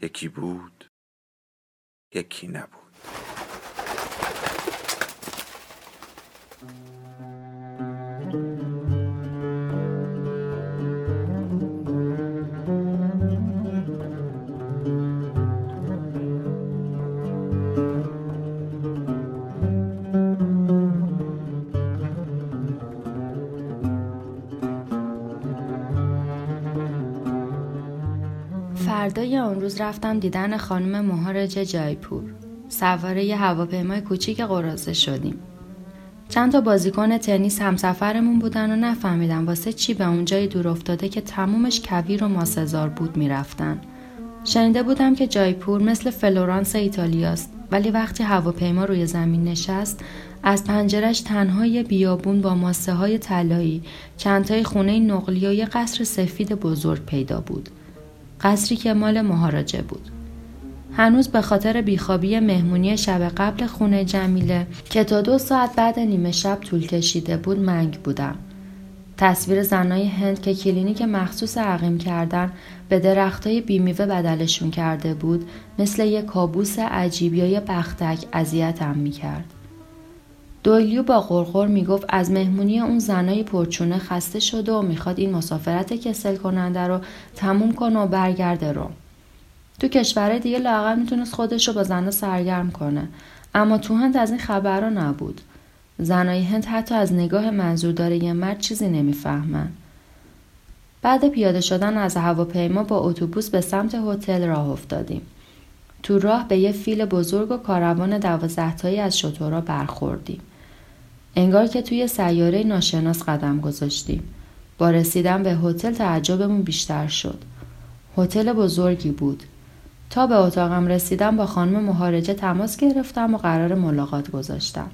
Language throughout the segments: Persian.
یکی بود یکی نبود. آن روز رفتم دیدن خانم مهارج جایپور. سوار یه هواپیمای کوچیک قراضه شدیم. چند تا بازیکن تنیس همسفرمون بودن و نفهمیدم واسه چی به اونجای دور افتاده که تمومش کویر و ماسه‌زار بود می‌رفتن. شنیده بودم که جایپور مثل فلورانس ایتالیاست ولی وقتی هواپیما روی زمین نشست از پنجرش تنها یه بیابون با ماسه های طلایی چندتا خونه نقلی و یه قصر سفید بزرگ پیدا بود. قصری که مال مهاراجه بود. هنوز به خاطر بیخوابی مهمونی شب قبل خونه جمیله که تا دو ساعت بعد نیمه شب طول کشیده بود منگ بودم. تصویر زنای هند که کلینیک مخصوص عقیم کردن به درختای بیمیوه بدلشون کرده بود مثل یک کابوس عجیب یا بختک اذیتم می‌کرد. دویلیو با غرغر می‌گفت از مهمونی اون زنای پرچونه خسته شده و می‌خواد این مسافرت کسل کننده رو تموم کنه و برگرده رو. تو کشورهای دیگه لاغر می‌تونست خودش رو با زنها سرگرم کنه اما تو هند از این خبرها نبود. زنای هند حتی از نگاه منظور داره یه مرد چیزی نمی‌فهمن. بعد پیاده شدن از هواپیما با اتوبوس به سمت هتل راه افتادیم. تو راه به یه فیل بزرگ و کاروان دوازدهتایی از شطورا برخوردیم. انگار که توی سیاره ناشناس قدم گذاشتیم. با رسیدن به هتل تعجبمون بیشتر شد. هتل بزرگی بود. تا به اتاقم رسیدم با خانم مهارجه تماس گرفتم و قرار ملاقات گذاشتم.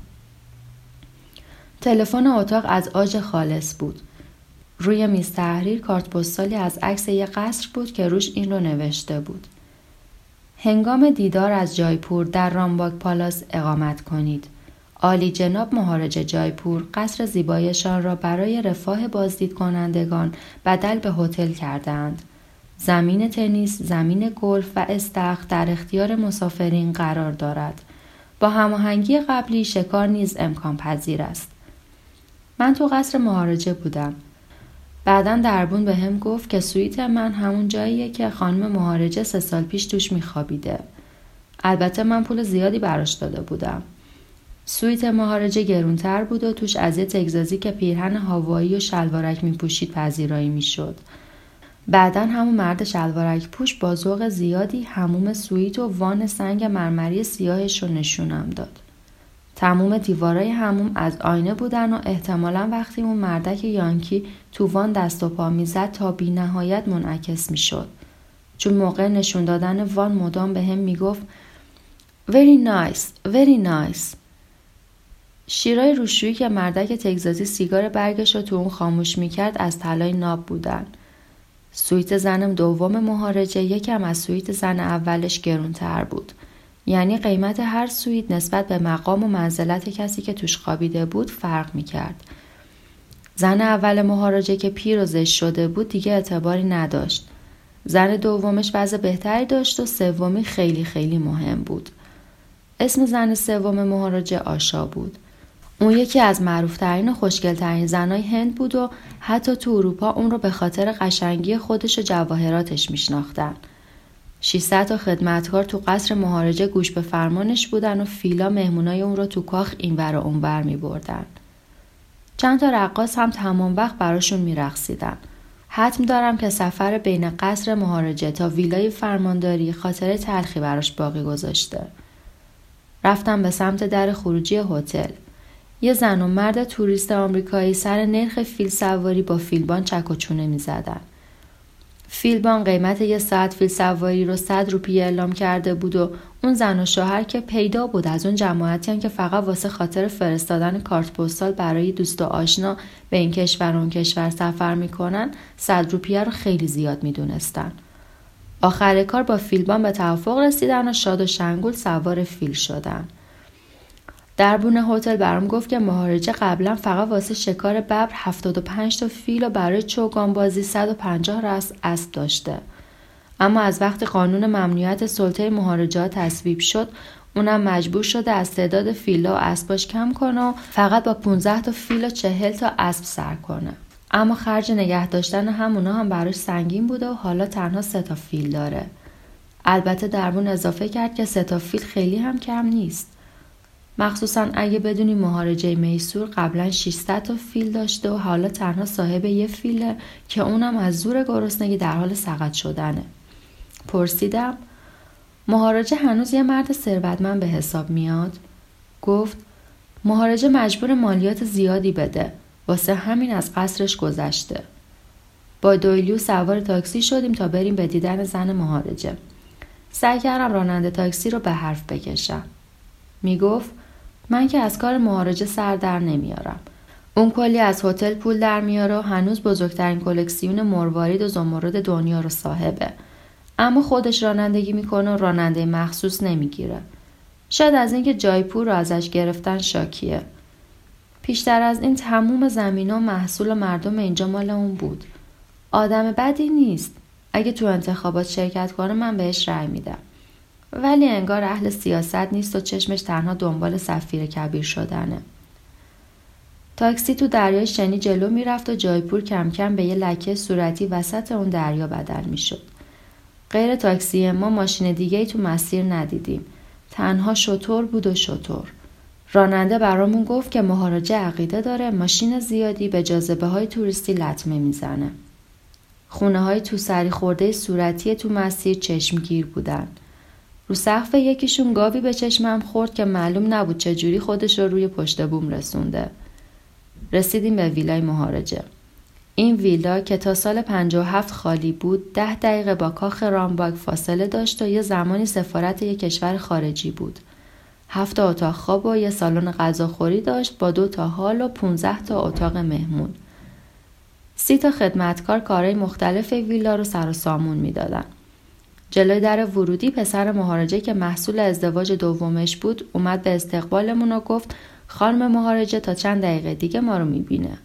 تلفن اتاق از آج خالص بود. روی میز تحریر کارت پستالی از عکس یک قصر بود که روش این رو نوشته بود. هنگام دیدار از جایپور در رامباگ پالاس اقامت کنید. عالی جناب مهارج جایپور قصر زیبایشان را برای رفاه بازدید کنندگان بدل به هتل کردند. زمین تنیس، زمین گلف و استخ در اختیار مسافرین قرار دارد. با هماهنگی قبلی شکار نیز امکان پذیر است. من تو قصر مهارجه بودم. بعدا دربون به هم گفت که سویت من همون جاییه که خانم مهارجه سه سال پیش توش میخوابیده. البته من پول زیادی براش داده بودم. سویت مهارجه گرونتر بود و توش از یه تگزازی که پیرهن هاوایی و شلوارک میپوشید پذیرایی می‌شد. بعدا همون مرد شلوارک پوش با ذوق زیادی حموم سوییت و وان سنگ مرمری سیاهش رو نشونم داد. تموم دیوارای حموم از آینه بودن و احتمالا وقتی اون مردک یانکی تو وان دست و پا می‌زد تا بی نهایت منعکس می‌شد. چون موقع نشون دادن وان مدام بهم می‌گفت Very nice, very nice. شیرای روشویی که مردک تگزازی سیگار برگش رو تو اون خاموش می‌کرد از طلای ناب بودن. سویت زنم دوم مهارجه یکم از سویت زن اولش گرونتر بود. یعنی قیمت هر سویت نسبت به مقام و منزلت کسی که توش خوابیده بود فرق می‌کرد. زن اول مهارجه که پیر و زشت شده بود دیگه اعتباری نداشت. زن دومش وضع بهتری داشت و سومی خیلی خیلی مهم بود. اسم زن سوم مهارجه آشا بود. اون یکی از معروفترین و خوشگلترین زنای هند بود و حتی تو اروپا اون رو به خاطر قشنگی خودش و جواهراتش میشناختن. 600 تا خدمتکار تو قصر مهارجه گوش به فرمانش بودن و فیلا مهمونای اون رو تو کاخ اینور و اونور می بردن. چند تا رقاص هم تمام وقت براشون میرقصیدن. حتم دارم که سفر بین قصر مهارجه تا ویلای فرمانداری خاطر تلخی براش باقی گذاشته. رفتم به سمت در خروجی هتل. یه زن و مرد توریست آمریکایی سر نرخ فیل سواری با فیلبان چک و چونه می زدن. فیلبان قیمت یه ساعت فیل سواری رو صد روپیه اعلام کرده بود و اون زن و شوهر که پیدا بود از اون جماعتی که فقط واسه خاطر فرستادن کارت پستال برای دوست و آشنا به این کشور و اون کشور سفر می‌کنن صد روپیه رو خیلی زیاد می‌دونستن آخر کار با فیلبان به توافق رسیدن و شاد و شنگول سوار فیل شدن دربون هتل برام گفت که مهارجه قبلا فقط واسه شکار ببر 75 تا فیل و برای چوگان بازی 150 رس اسب داشته. اما از وقتی قانون ممنوعیت سلطه مهارجات تصویب شد اونم مجبور شده از تعداد فیلا و اسباش کم کنه و فقط با 15 تا فیل و 40 تا اسب سر کنه. اما خرج نگه داشتن همونا هم براش سنگین بوده و حالا تنها سه تا فیل داره. البته دربون اضافه کرد که سه تا فیل خیلی هم کم نیست. مخصوصا اگه بدونی مهارجه میسور قبلا 600 تا فیل داشته و حالا تنها صاحب یه فیله که اونم از زور گرسنگی در حال سقط شدنه. پرسیدم مهارجه هنوز یه مرد ثروتمند به حساب میاد؟ گفت مهارجه مجبور مالیات زیادی بده واسه همین از قصرش گذشته. با دویلیو سوار تاکسی شدیم تا بریم به دیدن زن مهارجه. سعی کردم راننده تاکسی رو به حرف بکشم. می‌گفت من که از کار مهارجه سر در نمیارم. اون کلی از هتل پول در میاره و هنوز بزرگترین کلکسیون مروارید و زمرد دنیا رو صاحبه. اما خودش رانندگی می‌کنه و راننده مخصوص نمی‌گیره. شاید از اینکه جایپور رو ازش گرفتن شاکیه. پیشتر از این تموم زمین و محصول و مردم اینجا مال اون بود. آدم بدی نیست. اگه تو انتخابات شرکت کنه من بهش رأی میدم. ولی انگار اهل سیاست نیست و چشمش تنها دنبال سفیر کبیر شدنه. تاکسی تو دریای شنی جلو می‌رفت و جایپور کم کم به یه لکه صورتی وسط اون دریا بدل می‌شد. غیر تاکسی ما ماشین دیگه ای تو مسیر ندیدیم. تنها شطور بود و شطور. راننده برامون گفت که مهاراجه عقیده داره ماشین زیادی به جاذبه های توریستی لطمه می‌زنه. خونه های تو سری خورده صورتی تو مسیر چشمگیر بودن. رو سقف یکیشون گاوی به چشمم خورد که معلوم نبود چجوری خودش رو روی پشت بوم رسونده. رسیدیم به ویلای مهارجه. این ویلا که تا سال 57 خالی بود ده دقیقه با کاخ رامباگ فاصله داشت و یه زمانی سفارت یک کشور خارجی بود. هفت اتاق خواب و یه سالن غذاخوری داشت با دو تا هال و 15 تا اتاق مهمون. سی تا خدمتکار کارهای مختلف ویلا رو سر و سامون می‌دادن. جلوی در ورودی پسر مهارجه که محصول ازدواج دومش بود اومد به استقبالمون و گفت خانم مهارجه تا چند دقیقه دیگه ما رو می‌بینه.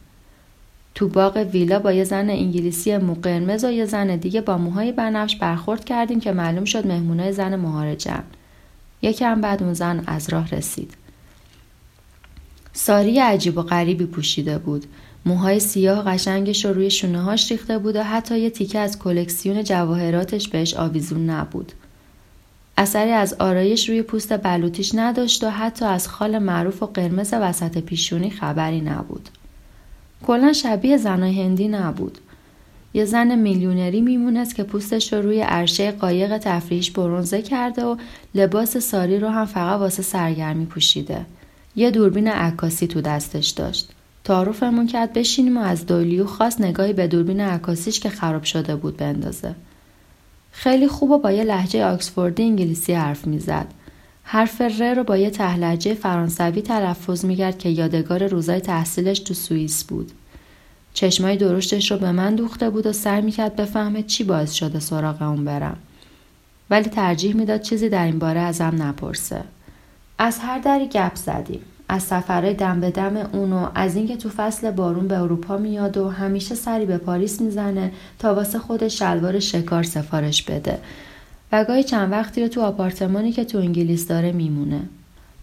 تو باغ ویلا با یه زن انگلیسی مو قرمز و یه زن دیگه با موهای بنفش برخورد کردیم که معلوم شد مهمونای زن مهارجن. یکم بعد اون زن از راه رسید. ساری عجیب و غریبی پوشیده بود. موهای سیاه قشنگش رو روی شونه هاش ریخته بود و حتی یه تیکه از کلکسیون جواهراتش بهش آویزون نبود. اثری از آرایش روی پوست بلوتیش نداشت و حتی از خال معروف و قرمز وسط پیشونی خبری نبود. کلا شبیه زنای هندی نبود. یه زن میلیونری میمونست که پوستش رو روی عرشه قایق تفریحش برونزه کرده و لباس ساری رو هم فقط واسه سرگرمی پوشیده. یه دوربین عکاسی تو دستش داشت. تعارفمون کرد بشینیم و از دویلیو خواست نگاهی به دوربین عکاسیش که خراب شده بود بندازه. خیلی خوب و با یه لحجه آکسفوردی انگلیسی حرف می‌زد. حرف ر رو با یه تهلجه فرانسوی تلفظ می‌کرد که یادگار روزای تحصیلش تو سوئیس بود. چشمای درشتش رو به من دوخته بود و سعی می‌کرد بفهمه چی باعث شده سراغ اون برم. ولی ترجیح می‌داد چیزی در این باره ازم نپرسه. از هر دری گپ زدیم. از سفرهای دم به دم اونو از اینکه تو فصل بارون به اروپا میاد و همیشه سری به پاریس می‌زنه تا واسه خود شلوار شکار سفارش بده و گاهی چند وقتی رو تو آپارتمانی که تو انگلیس داره میمونه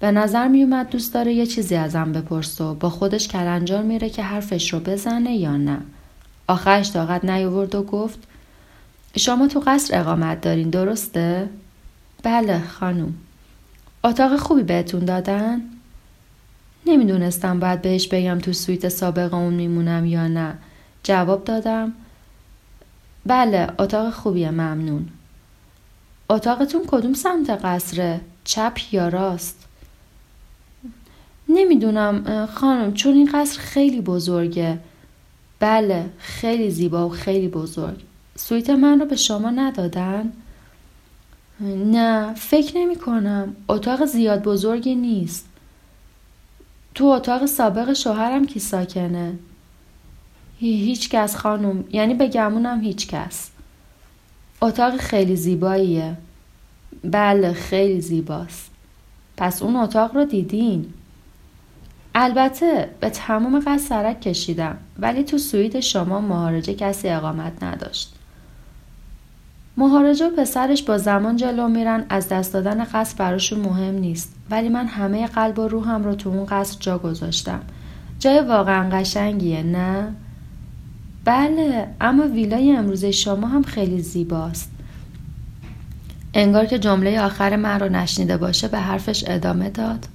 به نظر میومد دوست داره یه چیزی ازم بپرس و با خودش کلنجار میره که حرفش رو بزنه یا نه آخرش طاقت نیاورد و گفت شما تو قصر اقامت دارین درسته؟ بله خانم اتاق خوبی بهتون دادن؟ نمی‌دونستم باید بهش بگم تو سویت سابق اون میمونم یا نه. جواب دادم بله اتاق خوبیه ممنون. اتاقتون کدوم سمت قصره؟ چپ یا راست؟ نمی‌دونم خانم چون این قصر خیلی بزرگه. بله خیلی زیبا و خیلی بزرگ. سویت من رو به شما ندادن؟ نه فکر نمی کنم اتاق زیاد بزرگی نیست تو اتاق سابق شوهرم کی ساکنه؟ هیچ کس خانم. یعنی به گمونم هیچ کس. اتاق خیلی زیباییه. بله خیلی زیباست. پس اون اتاق رو دیدین؟ البته به تمام قصد سرک کشیدم ولی تو سویت شما مهارجه کسی اقامت نداشت. مهارجه و پسرش با زمان جلو میرن از دست دادن قصد براشون مهم نیست ولی من همه قلب و روحم رو تو اون قصر جا گذاشتم جای واقعا قشنگیه نه؟ بله اما ویلای امروزه شما هم خیلی زیباست انگار که جمله آخر من رو نشنیده باشه به حرفش ادامه داد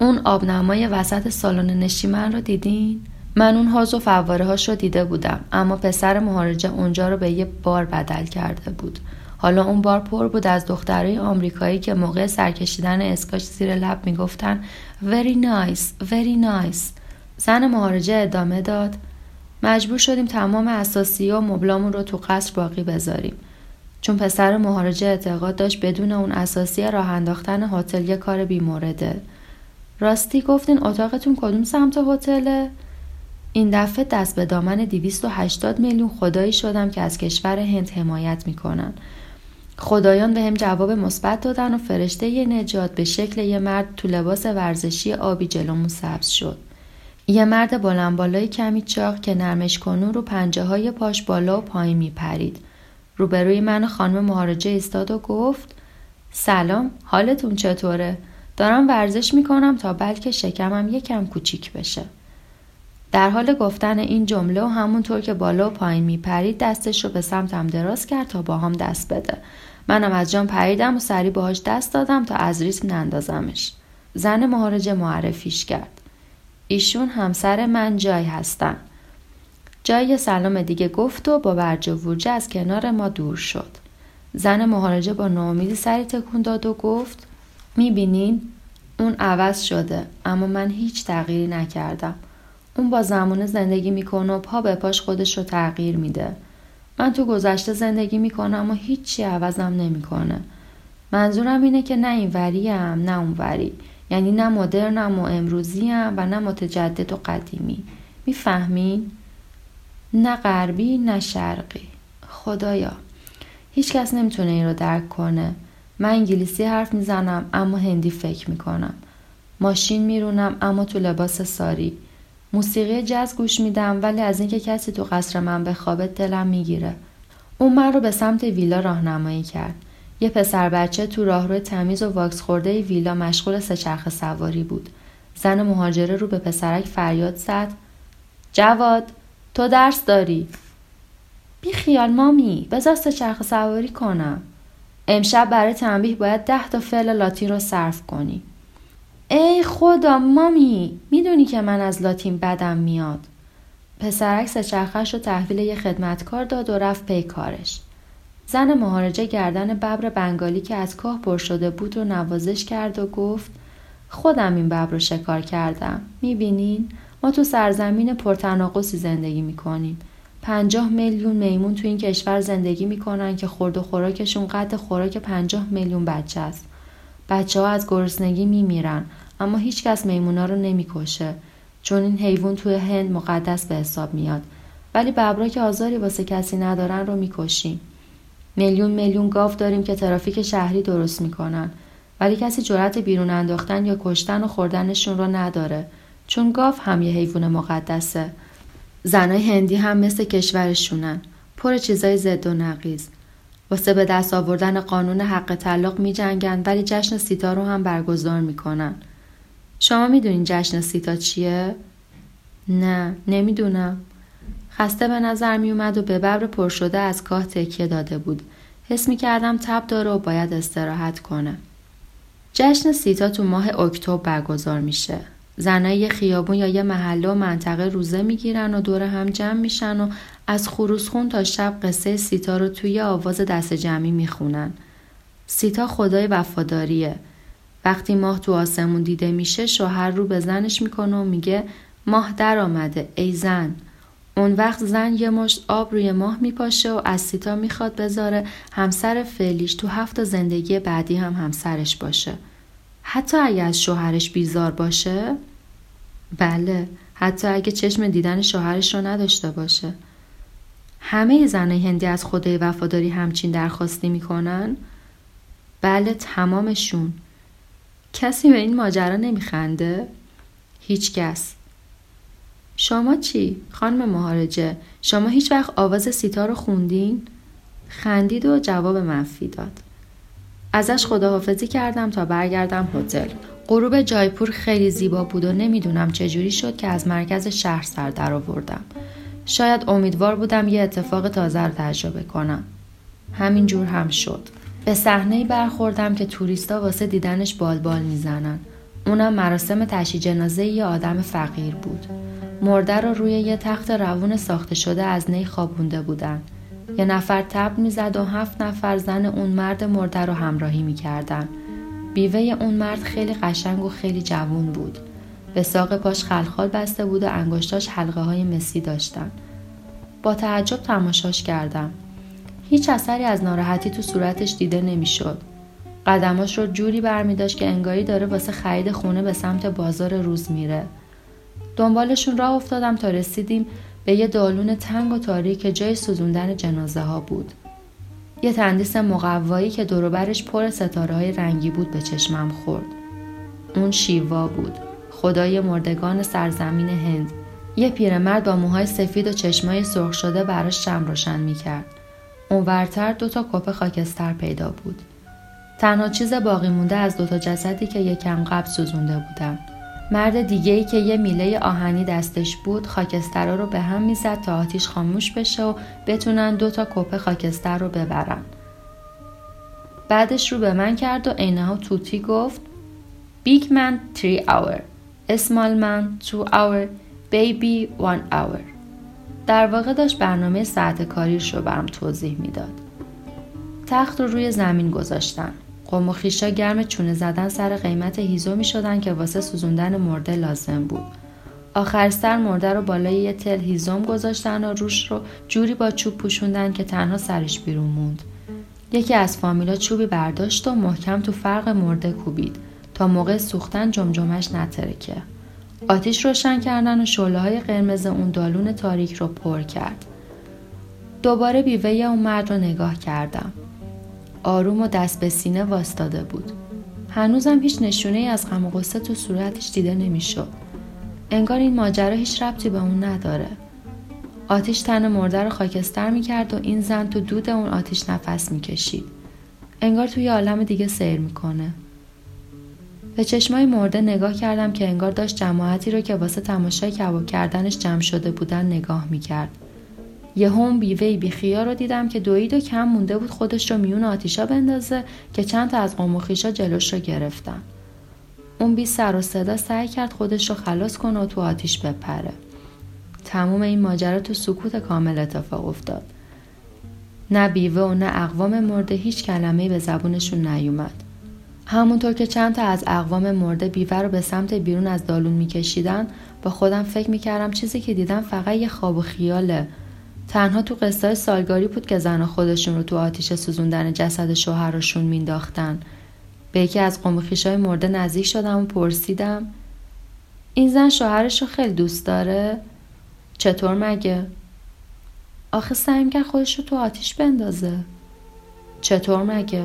اون آبنمای وسط سالن نشیمن رو دیدین؟ من اون حوض و فواره هاش رو دیده بودم اما پسر مهارجه اونجا رو به یه بار بدل کرده بود. حالا اون بار پر بود از دخترای آمریکایی که موقع سرکشیدن اسکاش زیر لب می‌گفتن very nice very nice. زن مهارجه ادامه داد مجبور شدیم تمام اساسی و مبلامون رو تو قصر باقی بذاریم. چون پسر مهارجه اعتقاد داشت بدون اون اساسی راه انداختن هتل یه کار بیمورده. راستی گفتین اتاقتون کدوم سمت هتله؟ این دفعه دست به دامن 280 میلیون خدایی شدم که از کشور هند حمایت می‌کنن خدایان به هم جواب مثبت دادن و فرشته یه نجات به شکل یه مرد تو لباس ورزشی آبی جلومون سبز شد. یه مرد بلند بالای کمی چاق که نرمش کنون رو پنجه های پاش بالا و پایین می پرید. روبروی من خانم مهارجه ایستاد و گفت سلام حالتون چطوره؟ دارم ورزش می‌کنم تا بلکه شکمم یکم کوچیک بشه. در حال گفتن این جمله و همونطور که بالا و پایین میپرید دستش رو به سمتم دراز کرد تا با هم دست بده. منم از جام پریدم و سری باهاش دست دادم تا از ریتم نندازمش. زن مهارجه معرفیش کرد. ایشون همسر من جای هستن. جای سلام دیگه گفت و با برج و از کنار ما دور شد. زن مهارجه با ناامیدی سری تکون داد و گفت می‌بینین اون عوض شده اما من هیچ تغییری نکردم. اون با زمانه زندگی می‌کنه و پا به پاش خودش رو تغییر میده. من تو گذشته زندگی می‌کنم و هیچی عوضم نمی‌کنه. منظورم اینه که نه این وریم نه اون وری. یعنی نه مدرنم و امروزیم و نه متجدد و قدیمی. می‌فهمین؟ نه غربی نه شرقی. خدایا. هیچ کس نمی‌تونه این رو درک کنه. من انگلیسی حرف می‌زنم اما هندی فکر می‌کنم. ماشین میرونم اما تو لباس ساری. موسیقی جز گوش میدم ولی از اینکه کسی تو قصر من بخوابه دلم می‌گیره. اون من رو به سمت ویلا راهنمایی کرد. یه پسر بچه تو راهرو تمیز و واکس خورده ویلا مشغول سهچرخ سواری بود. زن مهاجره رو به پسرک فریاد زد. جواد تو درس داری؟ بی خیال مامی بذار سهچرخ سواری کنم. امشب برای تنبیه باید ده تا فعل لاتین رو صرف کنی. ای خدا مامی می‌دونی که من از لاتین بدم میاد. پسرک سچرخش رو تحویل یه خدمتکار داد و رفت پی کارش. زن مهارجه گردن ببر بنگالی که از کاه پر شده بود رو نوازش کرد و گفت خودم این ببر رو شکار کردم. می‌بینین؟ ما تو سرزمین پرتناقصی زندگی می‌کنیم. پنجاه میلیون میمون تو این کشور زندگی می‌کنن که خورد و خوراکشون قد خوراک پنجاه میلیون بچه است. بچه ها از گرسنگی میمیرن اما هیچکس میمونا رو نمی‌کشه. چون این حیوان توی هند مقدس به حساب میاد. ولی ببرا که آزاری واسه کسی ندارن رو می‌کشیم. میلیون میلیون گاو داریم که ترافیک شهری درست می‌کنن. ولی کسی جرأت بیرون انداختن یا کشتن و خوردنشون رو نداره. چون گاو هم یه حیوان مقدسه. زنای هندی هم مثل کشورشونن. پر چیزای زد و نقیز واسه به دست آوردن قانون حق طلاق می جنگن ولی جشن سیتا رو هم برگزار می‌کنن. شما می‌دونین جشن سیتا چیه؟ نه نمی‌دونم. خسته به نظر می اومد و به ببر پر شده از کاه تکیه داده بود. حس می کردم تب داره و باید استراحت کنه. جشن سیتا تو ماه اکتبر برگزار میشه. زنای یه خیابون یا یه محله و منطقه روزه می‌گیرن و دور هم جمع میشن و از خروسخون تا شب قصه سیتا رو توی آواز دست جمعی می‌خونن. سیتا خدای وفاداریه. وقتی ماه تو آسمون دیده میشه شوهر رو به زنش می‌کنه و میگه ماه در آمده ای زن. اون وقت زن یه مشت آب روی ماه میپاشه و از سیتا می‌خواد بذاره همسر فعلیش تو هفت زندگی بعدی هم همسرش باشه. حتی اگه از شوهرش بیزار باشه؟ بله، حتی اگه چشم دیدن شوهرش رو نداشته باشه. همه زن هندی از خدای وفاداری همچین درخواستی می‌کنن؟ بله تمامشون. کسی به این ماجرا نمیخنده؟ هیچ کس. شما چی؟ خانم مهارجه شما هیچ وقت آواز سیتار رو خوندین؟ خندید و جواب منفی داد. ازش خداحافظی کردم تا برگردم هتل. غروب جایپور خیلی زیبا بود و نمی‌دونم چجوری شد که از مرکز شهر سر در آوردم. شاید امیدوار بودم یه اتفاق تازه رو تجربه کنم. همین جور هم شد. به صحنه برخوردم که توریستا واسه دیدنش بالبال می‌زنن. اونم مراسم تشی جنازه یه آدم فقیر بود. مرده رو روی یه تخت روون ساخته شده از نی خوابونده بودن. یه نفر تب می‌زد و هفت نفر زن اون مرد مرده رو همراهی می‌کردن. بیوه اون مرد خیلی قشنگ و خیلی جوون بود. به ساق پاش خلخال بسته بود و انگشتاش حلقه های مسی داشتن. با تعجب تماشاش کردم. هیچ اثری از ناراحتی تو صورتش دیده نمی‌شد. قدماش رو جوری برمیداشت که انگاری داره واسه خرید خونه به سمت بازار روز میره. دنبالشون راه افتادم تا رسیدیم به یه دالون تنگ و تاریک جای سوزوندن جنازه ها بود. یه تندیس مقوایی که دوروبرش پر ستاره های رنگی بود به چشمم خورد. اون شیوا بود. خدای مردگان سرزمین هند. یه پیرمرد با موهای سفید و چشمای سرخ شده براش شم روشن می‌کرد. اونورتر دو تا کپ خاکستر پیدا بود. تنها چیز باقی مونده از دوتا جسدی که یکم قبل سوزونده بودن. مرد دیگه ای که یه میله آهنی دستش بود خاکسترا رو به هم می‌زد تا آتیش خاموش بشه و بتونن دو تا کپه خاکستر رو ببرن. بعدش رو به من کرد و عینها توتی گفت Big man 3 hour Small man 2 hour Baby 1 hour در واقع داشت برنامه ساعت کاریش رو برم توضیح می‌داد. تخت رو روی زمین گذاشتن. قوم و خیشا گرم چونه زدن سر قیمت هیزو می شدن که واسه سوزوندن مرده لازم بود. آخر سر مرده رو بالای یه تل هیزم گذاشتن و روش رو جوری با چوب پوشوندن که تنها سرش بیرون موند. یکی از فامیلا چوبی برداشت و محکم تو فرق مرده کوبید تا موقع سوختن جمجمش نترکه. آتیش روشن کردن و شعله های قرمز اون دالون تاریک رو پر کرد. دوباره بیوه اون مرد رو نگاه کردم. آروم و دست به سینه واستاده بود. هنوزم هیچ نشونه ای از غم و غصه تو صورتش دیده نمی‌شد. انگار این ماجرا هیچ ربطی به اون نداره. آتیش تن مرده رو خاکستر می‌کرد و این زن تو دود اون آتیش نفس می‌کشید. انگار توی عالم دیگه سیر می‌کنه. به چشمای مرده نگاه کردم که انگار داشت جماعتی رو که واسه تماشای کباب کردنش جمع شده بودن نگاه می‌کرد. یه هم بیوهی بیخیا رو دیدم که دوید و کم مونده بود خودش رو میون آتیشا بندازه که چند تا از قوم و خیشا جلوش رو گرفتن. اون بی سر و صدا سعی کرد خودش رو خلاص کنه و تو آتیش بپره. تموم این ماجرا تو سکوت کامل اتفاق افتاد. نه بیوه و نه اقوام مرده هیچ کلمه به زبونشون نیومد. همونطور که چند تا از اقوام مرده بیوه رو به سمت بیرون از دالون میکشیدن با خودم فکر می‌کردم چیزی که دیدم فقط یه خواب و خیاله تنها تو قصه سالگاری بود که زن خودشون رو تو آتیش سوزوندن جسد شوهرشون مینداختن به یکی از های مرده نزدیک شدم و پرسیدم این زن شوهرش رو خیلی دوست داره؟ چطور مگه؟ آخه سعی کرد خودش رو تو آتیش بندازه چطور مگه؟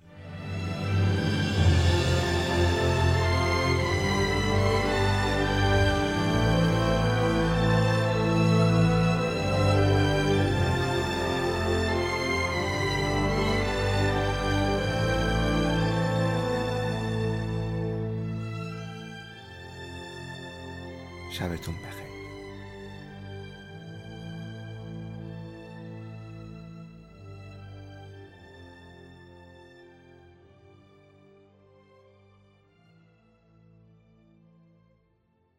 şerbet.